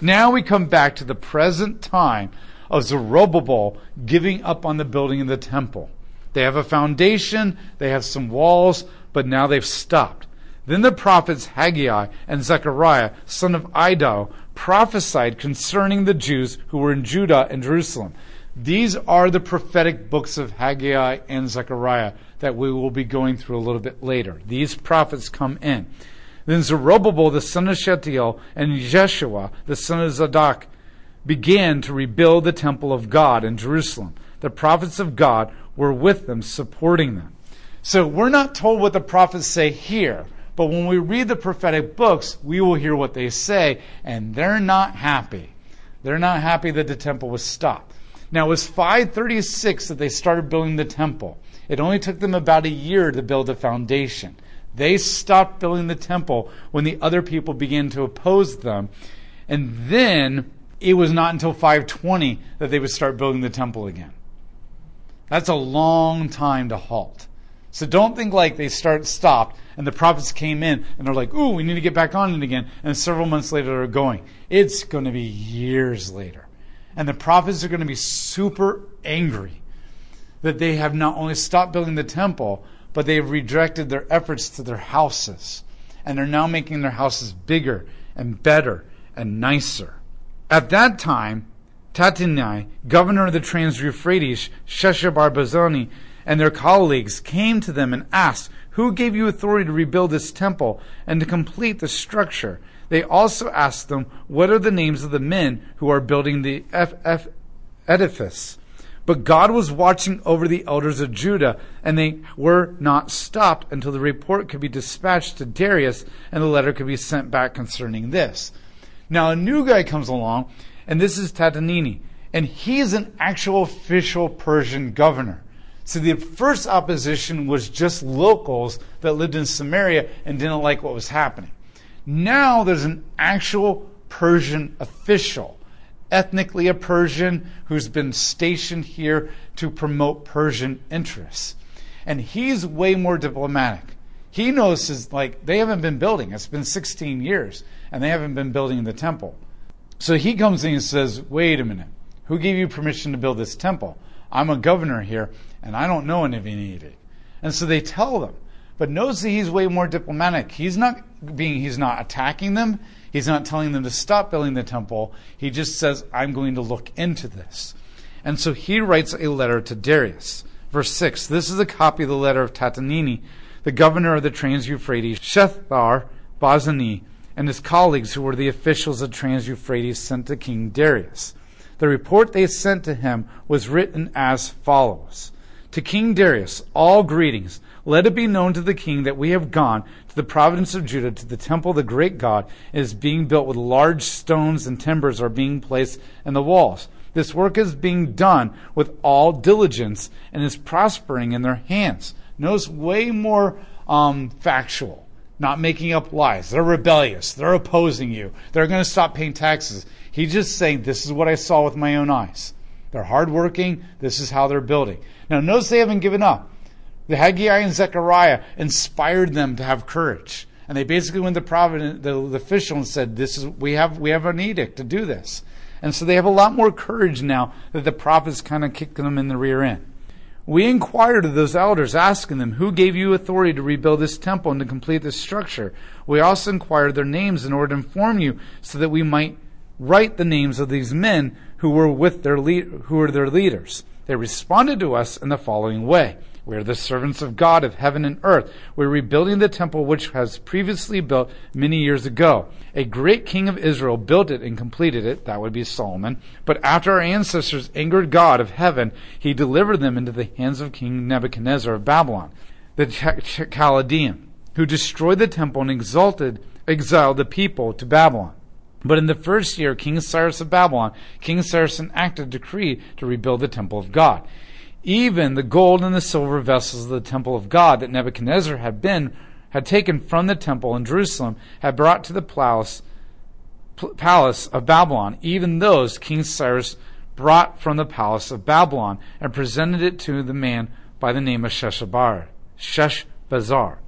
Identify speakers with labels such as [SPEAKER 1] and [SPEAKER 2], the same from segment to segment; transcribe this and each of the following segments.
[SPEAKER 1] Now we come back to the present time of Zerubbabel giving up on the building of the temple. They have a foundation, they have some walls, but now they've stopped. Then the prophets Haggai and Zechariah, son of Iddo, prophesied concerning the Jews who were in Judah and Jerusalem. These are the prophetic books of Haggai and Zechariah that we will be going through a little bit later. These prophets come in. Then Zerubbabel, the son of Shealtiel, and Jeshua, the son of Zadok, began to rebuild the temple of God in Jerusalem. The prophets of God were with them, supporting them. So we're not told what the prophets say here, but when we read the prophetic books, we will hear what they say, and they're not happy. They're not happy that the temple was stopped. Now, it was 536 that they started building the temple. It only took them about a year to build a foundation. They stopped building the temple when the other people began to oppose them. And then it was not until 520 that they would start building the temple again. That's a long time to halt. So don't think like they start stopped and the prophets came in and they're like, ooh, we need to get back on it again. And several months later they're going. It's going to be years later. And the prophets are going to be super angry that they have not only stopped building the temple, but they have redirected their efforts to their houses. And they're now making their houses bigger and better and nicer. At that time, Tattenai, governor of the Trans Euphrates, Sheshbazzar and their colleagues came to them and asked, Who gave you authority to rebuild this temple and to complete the structure? They also asked them, What are the names of the men who are building the F- F- edifice? But God was watching over the elders of Judah, and they were not stopped until the report could be dispatched to Darius and the letter could be sent back concerning this. Now, a new guy comes along, and this is Tatanini, and he's an actual official Persian governor. So the first opposition was just locals that lived in Samaria and didn't like what was happening. Now there's an actual Persian official, ethnically a Persian who's been stationed here to promote Persian interests. And he's way more diplomatic. He knows his, like, they haven't been building. It's been 16 years, and they haven't been building the temple. So he comes in and says, wait a minute. Who gave you permission to build this temple? I'm a governor here, and I don't know any of it. And so they tell them. But notice that he's way more diplomatic. He's not being, he's not attacking them. He's not telling them to stop building the temple. He just says, I'm going to look into this. And so he writes a letter to Darius. Verse 6 This is a copy of the letter of Tatanini, the governor of the Trans Euphrates, Shethar Bazani, and his colleagues, who were the officials of Trans Euphrates, sent to King Darius. The report they sent to him was written as follows To King Darius, all greetings. Let it be known to the king that we have gone to the province of Judah to the temple of the great God. It is being built with large stones and timbers are being placed in the walls. This work is being done with all diligence and is prospering in their hands. Notice way more um, factual, not making up lies. They're rebellious. They're opposing you. They're going to stop paying taxes. He's just saying, This is what I saw with my own eyes. They're hardworking. This is how they're building. Now, notice they haven't given up. The Haggai and Zechariah inspired them to have courage. And they basically went to Providence, the, the official and said, This is we have we have an edict to do this. And so they have a lot more courage now that the prophets kind of kicked them in the rear end. We inquired of those elders, asking them, Who gave you authority to rebuild this temple and to complete this structure? We also inquired their names in order to inform you so that we might write the names of these men who were with their le- who were their leaders. They responded to us in the following way. We are the servants of God of heaven and earth. We're rebuilding the temple which was previously built many years ago. A great king of Israel built it and completed it. That would be Solomon. But after our ancestors angered God of heaven, he delivered them into the hands of King Nebuchadnezzar of Babylon, the Chaldean, who destroyed the temple and exalted, exiled the people to Babylon. But in the first year, King Cyrus of Babylon, King Cyrus enacted a decree to rebuild the temple of God even the gold and the silver vessels of the temple of God that Nebuchadnezzar had been had taken from the temple in Jerusalem had brought to the palace palace of Babylon. Even those King Cyrus brought from the palace of Babylon and presented it to the man by the name of Sheshbazzar, Sheshbazzar,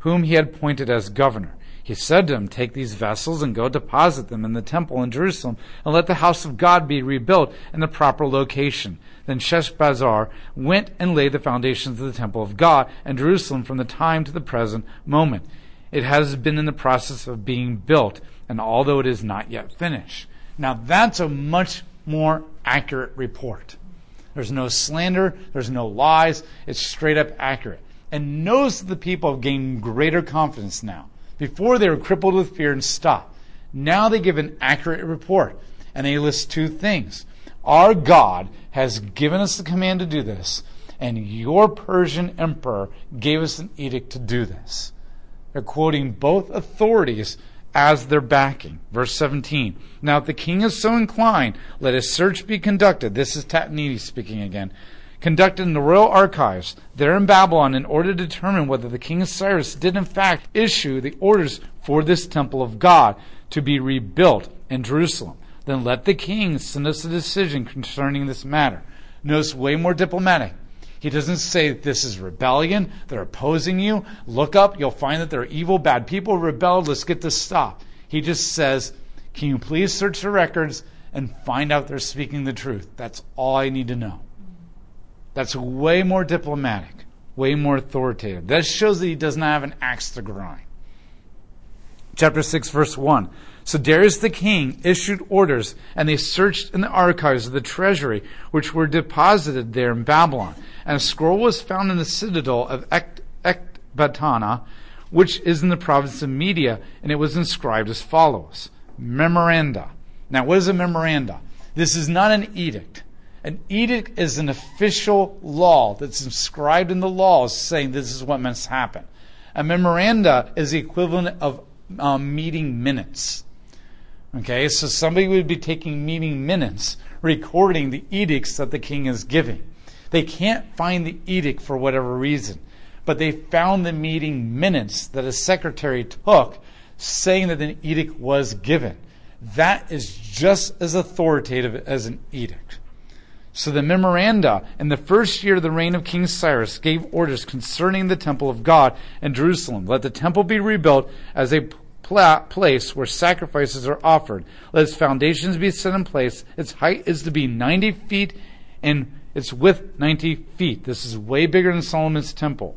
[SPEAKER 1] whom he had appointed as governor. He said to him, Take these vessels and go deposit them in the temple in Jerusalem, and let the house of God be rebuilt in the proper location. Then Sheshbazzar went and laid the foundations of the temple of God in Jerusalem from the time to the present moment. It has been in the process of being built, and although it is not yet finished. Now that's a much more accurate report. There's no slander, there's no lies, it's straight up accurate. And notice that the people have gained greater confidence now. Before they were crippled with fear and stopped. Now they give an accurate report. And they list two things. Our God has given us the command to do this, and your Persian emperor gave us an edict to do this. They're quoting both authorities as their backing. Verse 17. Now, if the king is so inclined, let a search be conducted. This is Tatnidi speaking again. Conducted in the royal archives there in Babylon in order to determine whether the king of Cyrus did in fact issue the orders for this temple of God to be rebuilt in Jerusalem. Then let the king send us a decision concerning this matter. Notice way more diplomatic. He doesn't say this is rebellion. They're opposing you. Look up. You'll find that they're evil, bad people rebelled. Let's get this stopped. He just says, Can you please search the records and find out they're speaking the truth? That's all I need to know. That's way more diplomatic, way more authoritative. That shows that he does not have an axe to grind. Chapter 6, verse 1. So Darius the king issued orders, and they searched in the archives of the treasury, which were deposited there in Babylon. And a scroll was found in the citadel of Ecbatana, which is in the province of Media, and it was inscribed as follows Memoranda. Now, what is a memoranda? This is not an edict. An edict is an official law that's inscribed in the laws saying this is what must happen. A memoranda is the equivalent of um, meeting minutes. Okay, so somebody would be taking meeting minutes, recording the edicts that the king is giving. They can't find the edict for whatever reason, but they found the meeting minutes that a secretary took saying that an edict was given. That is just as authoritative as an edict. So the memoranda in the first year of the reign of King Cyrus gave orders concerning the temple of God in Jerusalem. Let the temple be rebuilt as a pla- place where sacrifices are offered. Let its foundations be set in place. Its height is to be 90 feet and its width 90 feet. This is way bigger than Solomon's temple.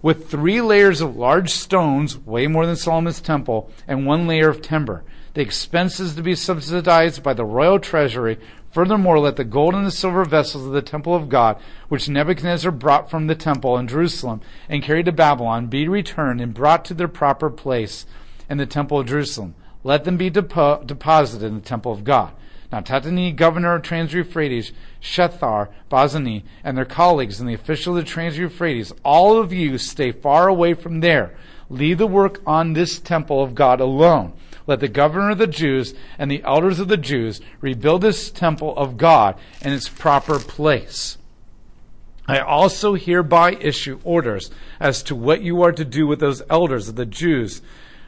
[SPEAKER 1] With three layers of large stones, way more than Solomon's temple, and one layer of timber. The expenses to be subsidized by the royal treasury. Furthermore, let the gold and the silver vessels of the temple of God, which Nebuchadnezzar brought from the temple in Jerusalem and carried to Babylon, be returned and brought to their proper place in the temple of Jerusalem. Let them be depo- deposited in the temple of God. Now Tatani, governor of Trans-Euphrates, Shethar, Bazani, and their colleagues and the officials of the Trans-Euphrates, all of you stay far away from there. Leave the work on this temple of God alone. Let the governor of the Jews and the elders of the Jews rebuild this temple of God in its proper place. I also hereby issue orders as to what you are to do with those elders of the Jews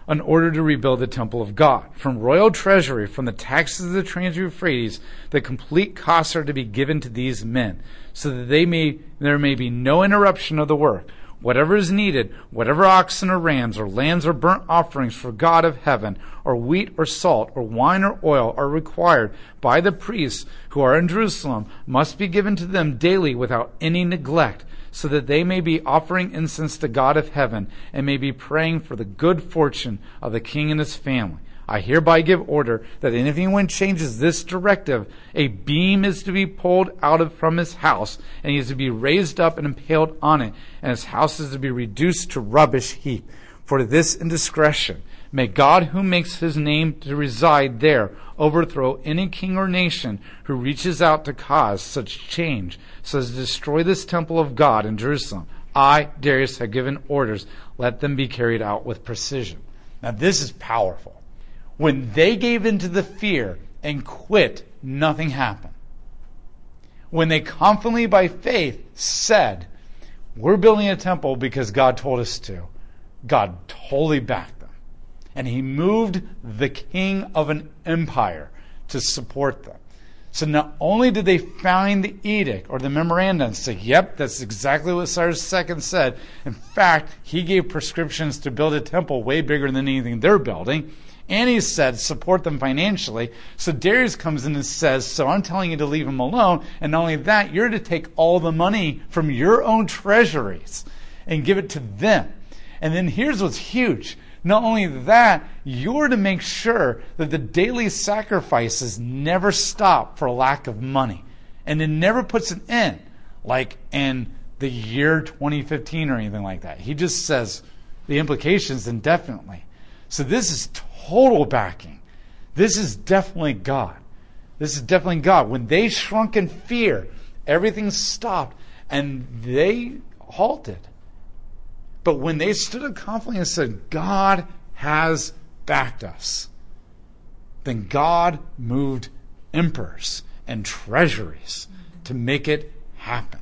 [SPEAKER 1] in order to rebuild the temple of God. From royal treasury, from the taxes of the Trans-Euphrates, the complete costs are to be given to these men, so that they may, there may be no interruption of the work. Whatever is needed, whatever oxen or rams or lambs or burnt offerings for God of heaven, or wheat or salt or wine or oil are required by the priests who are in Jerusalem, must be given to them daily without any neglect so that they may be offering incense to God of heaven and may be praying for the good fortune of the king and his family. I hereby give order that if anyone changes this directive, a beam is to be pulled out of from his house, and he is to be raised up and impaled on it, and his house is to be reduced to rubbish heap. For this indiscretion, may God who makes his name to reside there overthrow any king or nation who reaches out to cause such change, so as to destroy this temple of God in Jerusalem. I, Darius, have given orders. Let them be carried out with precision. Now, this is powerful. When they gave in to the fear and quit, nothing happened. When they confidently, by faith, said, We're building a temple because God told us to, God totally backed and he moved the king of an empire to support them. So not only did they find the edict or the memorandum and say, yep, that's exactly what Cyrus II said. In fact, he gave prescriptions to build a temple way bigger than anything they're building. And he said, support them financially. So Darius comes in and says, so I'm telling you to leave them alone. And not only that, you're to take all the money from your own treasuries and give it to them. And then here's what's huge. Not only that, you're to make sure that the daily sacrifices never stop for lack of money. And it never puts an end, like in the year 2015 or anything like that. He just says the implications indefinitely. So this is total backing. This is definitely God. This is definitely God. When they shrunk in fear, everything stopped and they halted. But when they stood up confidently and said, God has backed us, then God moved emperors and treasuries to make it happen.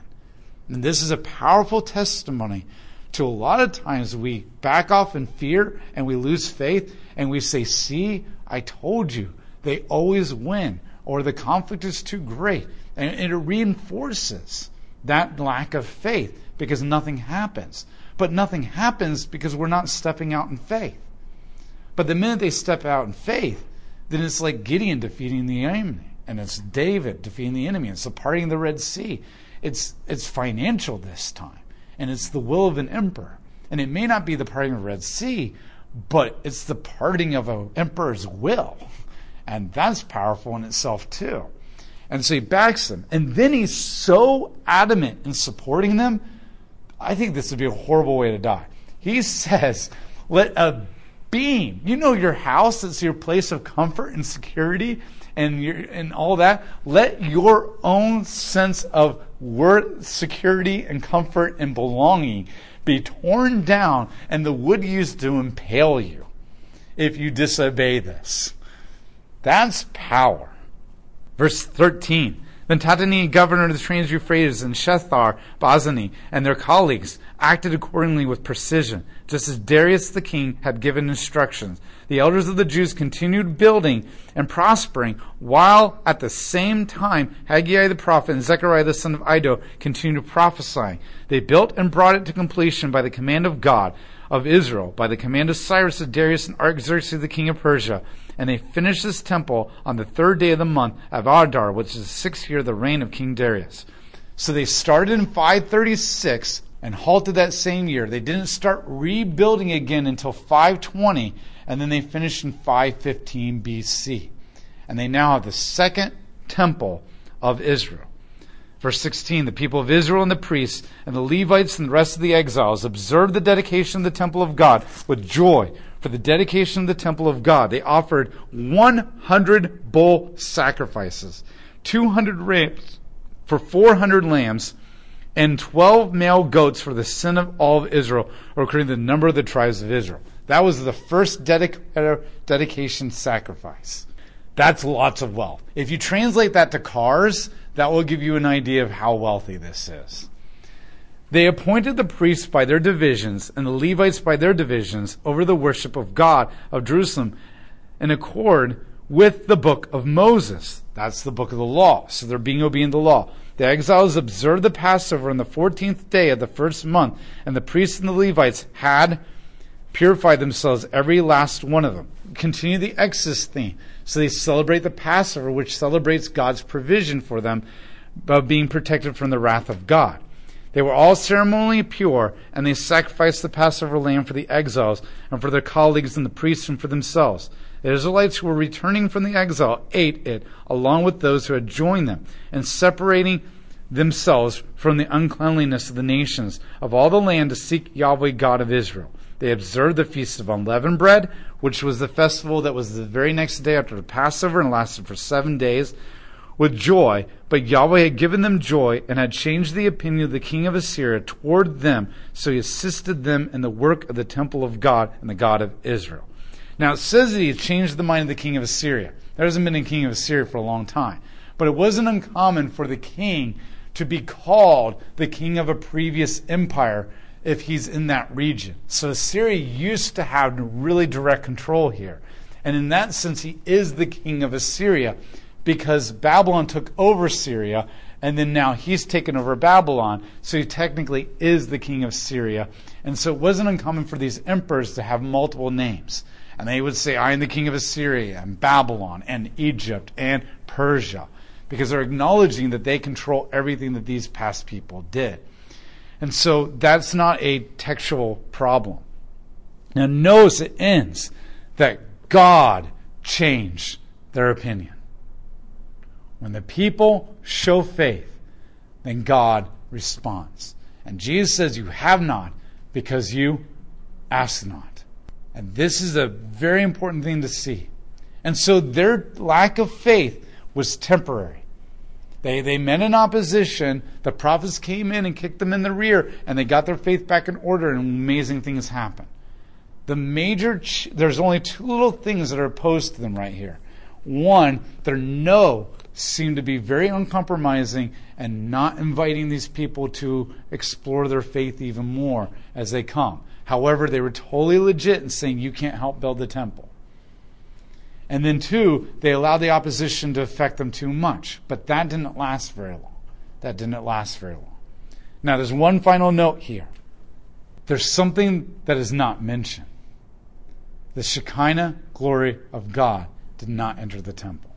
[SPEAKER 1] And this is a powerful testimony to a lot of times we back off in fear and we lose faith and we say, See, I told you, they always win, or the conflict is too great. And it reinforces that lack of faith because nothing happens. But nothing happens because we're not stepping out in faith. But the minute they step out in faith, then it's like Gideon defeating the enemy, and it's David defeating the enemy. And it's the parting of the Red Sea. It's it's financial this time, and it's the will of an emperor. And it may not be the parting of the Red Sea, but it's the parting of an emperor's will, and that's powerful in itself too. And so he backs them, and then he's so adamant in supporting them I think this would be a horrible way to die. He says, let a beam, you know, your house that's your place of comfort and security and your, and all that, let your own sense of worth, security and comfort and belonging be torn down and the wood used to impale you if you disobey this. That's power. Verse 13. Then Tatani, governor of the Trans Euphrates, and Shethar, Bazani, and their colleagues acted accordingly with precision, just as Darius the king had given instructions. The elders of the Jews continued building and prospering, while at the same time Haggai the prophet and Zechariah the son of Iddo continued prophesying. They built and brought it to completion by the command of God of Israel, by the command of Cyrus of Darius and Artaxerxes the king of Persia and they finished this temple on the third day of the month of Adar, which is the sixth year of the reign of King Darius. So they started in 536 and halted that same year. They didn't start rebuilding again until 520, and then they finished in 515 BC. And they now have the second temple of Israel. Verse 16 The people of Israel and the priests and the Levites and the rest of the exiles observed the dedication of the temple of God with joy for the dedication of the temple of God. They offered 100 bull sacrifices, 200 rams for 400 lambs, and 12 male goats for the sin of all of Israel, or according to the number of the tribes of Israel. That was the first dedic- uh, dedication sacrifice. That's lots of wealth. If you translate that to cars, that will give you an idea of how wealthy this is. They appointed the priests by their divisions and the Levites by their divisions over the worship of God of Jerusalem in accord with the book of Moses. That's the book of the law. So they're being obedient to the law. The exiles observed the Passover on the 14th day of the first month, and the priests and the Levites had purified themselves, every last one of them. Continue the Exodus theme. So they celebrate the Passover, which celebrates God's provision for them of being protected from the wrath of God. They were all ceremonially pure, and they sacrificed the Passover lamb for the exiles and for their colleagues and the priests and for themselves. The Israelites who were returning from the exile ate it along with those who had joined them, and separating themselves from the uncleanliness of the nations of all the land to seek Yahweh God of Israel. They observed the feast of unleavened bread, which was the festival that was the very next day after the Passover and lasted for seven days with joy, but Yahweh had given them joy and had changed the opinion of the king of Assyria toward them, so he assisted them in the work of the temple of God and the God of Israel. Now it says that he had changed the mind of the king of Assyria. There hasn't been a king of Assyria for a long time. But it wasn't uncommon for the king to be called the king of a previous empire if he's in that region. So Assyria used to have really direct control here. And in that sense, he is the king of Assyria because Babylon took over Syria and then now he's taken over Babylon, so he technically is the king of Syria. And so it wasn't uncommon for these emperors to have multiple names. And they would say, I am the king of Assyria, and Babylon, and Egypt, and Persia, because they're acknowledging that they control everything that these past people did. And so that's not a textual problem. Now, notice it ends that God changed their opinion. When the people show faith, then God responds. And Jesus says, You have not because you ask not. And this is a very important thing to see. And so their lack of faith was temporary. They, they met in opposition. The prophets came in and kicked them in the rear, and they got their faith back in order, and amazing things happened. The major, ch- there's only two little things that are opposed to them right here. One, their no seemed to be very uncompromising and not inviting these people to explore their faith even more as they come. However, they were totally legit in saying, You can't help build the temple. And then, two, they allowed the opposition to affect them too much. But that didn't last very long. That didn't last very long. Now, there's one final note here. There's something that is not mentioned. The Shekinah glory of God did not enter the temple.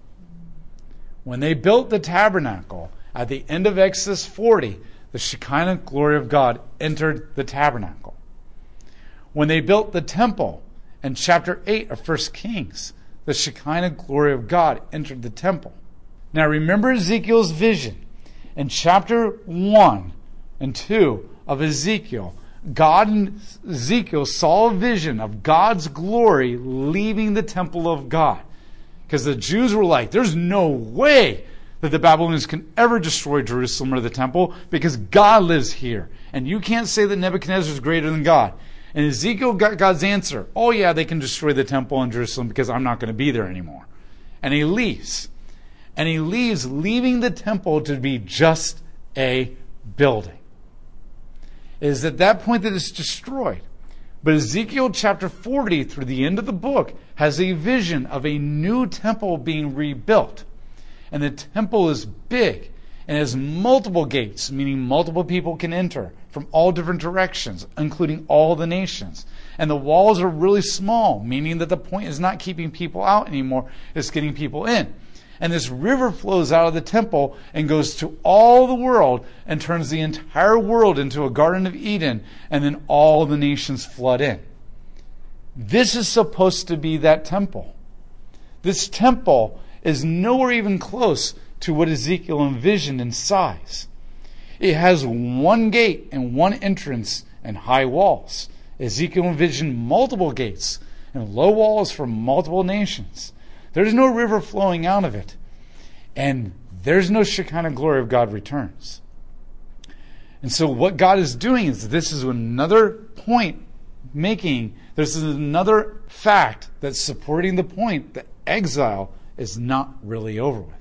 [SPEAKER 1] When they built the tabernacle at the end of Exodus 40, the Shekinah glory of God entered the tabernacle. When they built the temple in chapter 8 of 1 Kings, the Shekinah glory of God entered the temple. Now remember Ezekiel's vision. In chapter 1 and 2 of Ezekiel, God and Ezekiel saw a vision of God's glory leaving the temple of God. Because the Jews were like, there's no way that the Babylonians can ever destroy Jerusalem or the temple because God lives here. And you can't say that Nebuchadnezzar is greater than God. And Ezekiel got God's answer. Oh, yeah, they can destroy the temple in Jerusalem because I'm not going to be there anymore. And he leaves. And he leaves, leaving the temple to be just a building. It is at that point that it's destroyed. But Ezekiel chapter 40 through the end of the book has a vision of a new temple being rebuilt. And the temple is big and has multiple gates, meaning multiple people can enter from all different directions, including all the nations. And the walls are really small, meaning that the point is not keeping people out anymore, it's getting people in. And this river flows out of the temple and goes to all the world and turns the entire world into a Garden of Eden, and then all the nations flood in. This is supposed to be that temple. This temple is nowhere even close to what Ezekiel envisioned in size. It has one gate and one entrance and high walls. Ezekiel envisioned multiple gates and low walls for multiple nations. There's no river flowing out of it. And there's no Shekinah glory of God returns. And so what God is doing is this is another point making, this is another fact that's supporting the point that exile is not really over with.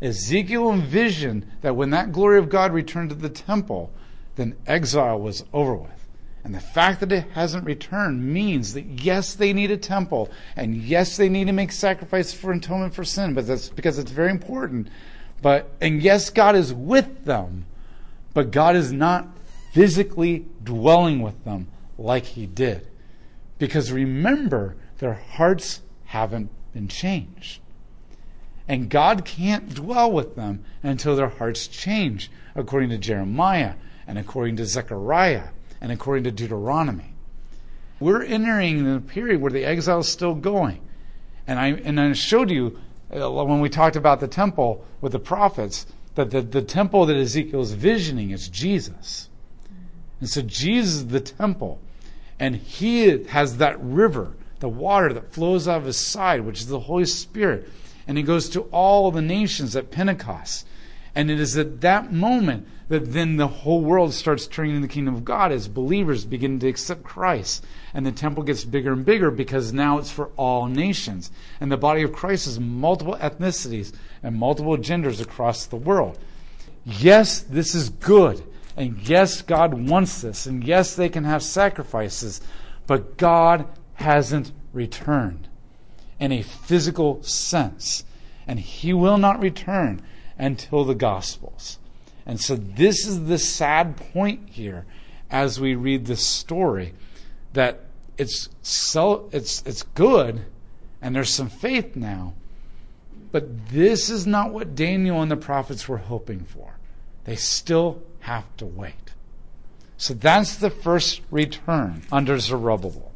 [SPEAKER 1] Ezekiel envisioned that when that glory of God returned to the temple, then exile was over with. And the fact that it hasn't returned means that yes, they need a temple, and yes, they need to make sacrifice for atonement for sin, but that's because it's very important. But and yes, God is with them, but God is not physically dwelling with them like he did. Because remember, their hearts haven't been changed. And God can't dwell with them until their hearts change, according to Jeremiah and according to Zechariah and according to Deuteronomy. We're entering a period where the exile is still going. And I, and I showed you uh, when we talked about the temple with the prophets that the, the temple that Ezekiel is visioning is Jesus. And so Jesus is the temple. And he has that river, the water that flows out of his side, which is the Holy Spirit. And he goes to all the nations at Pentecost. And it is at that moment that then the whole world starts turning to the kingdom of God as believers begin to accept Christ. And the temple gets bigger and bigger because now it's for all nations. And the body of Christ is multiple ethnicities and multiple genders across the world. Yes, this is good. And yes, God wants this. And yes, they can have sacrifices. But God hasn't returned in a physical sense. and he will not return until the Gospels. And so this is the sad point here as we read this story that it's so it's it's good and there's some faith now. But this is not what Daniel and the prophets were hoping for. They still have to wait. So that's the first return under Zerubbabel.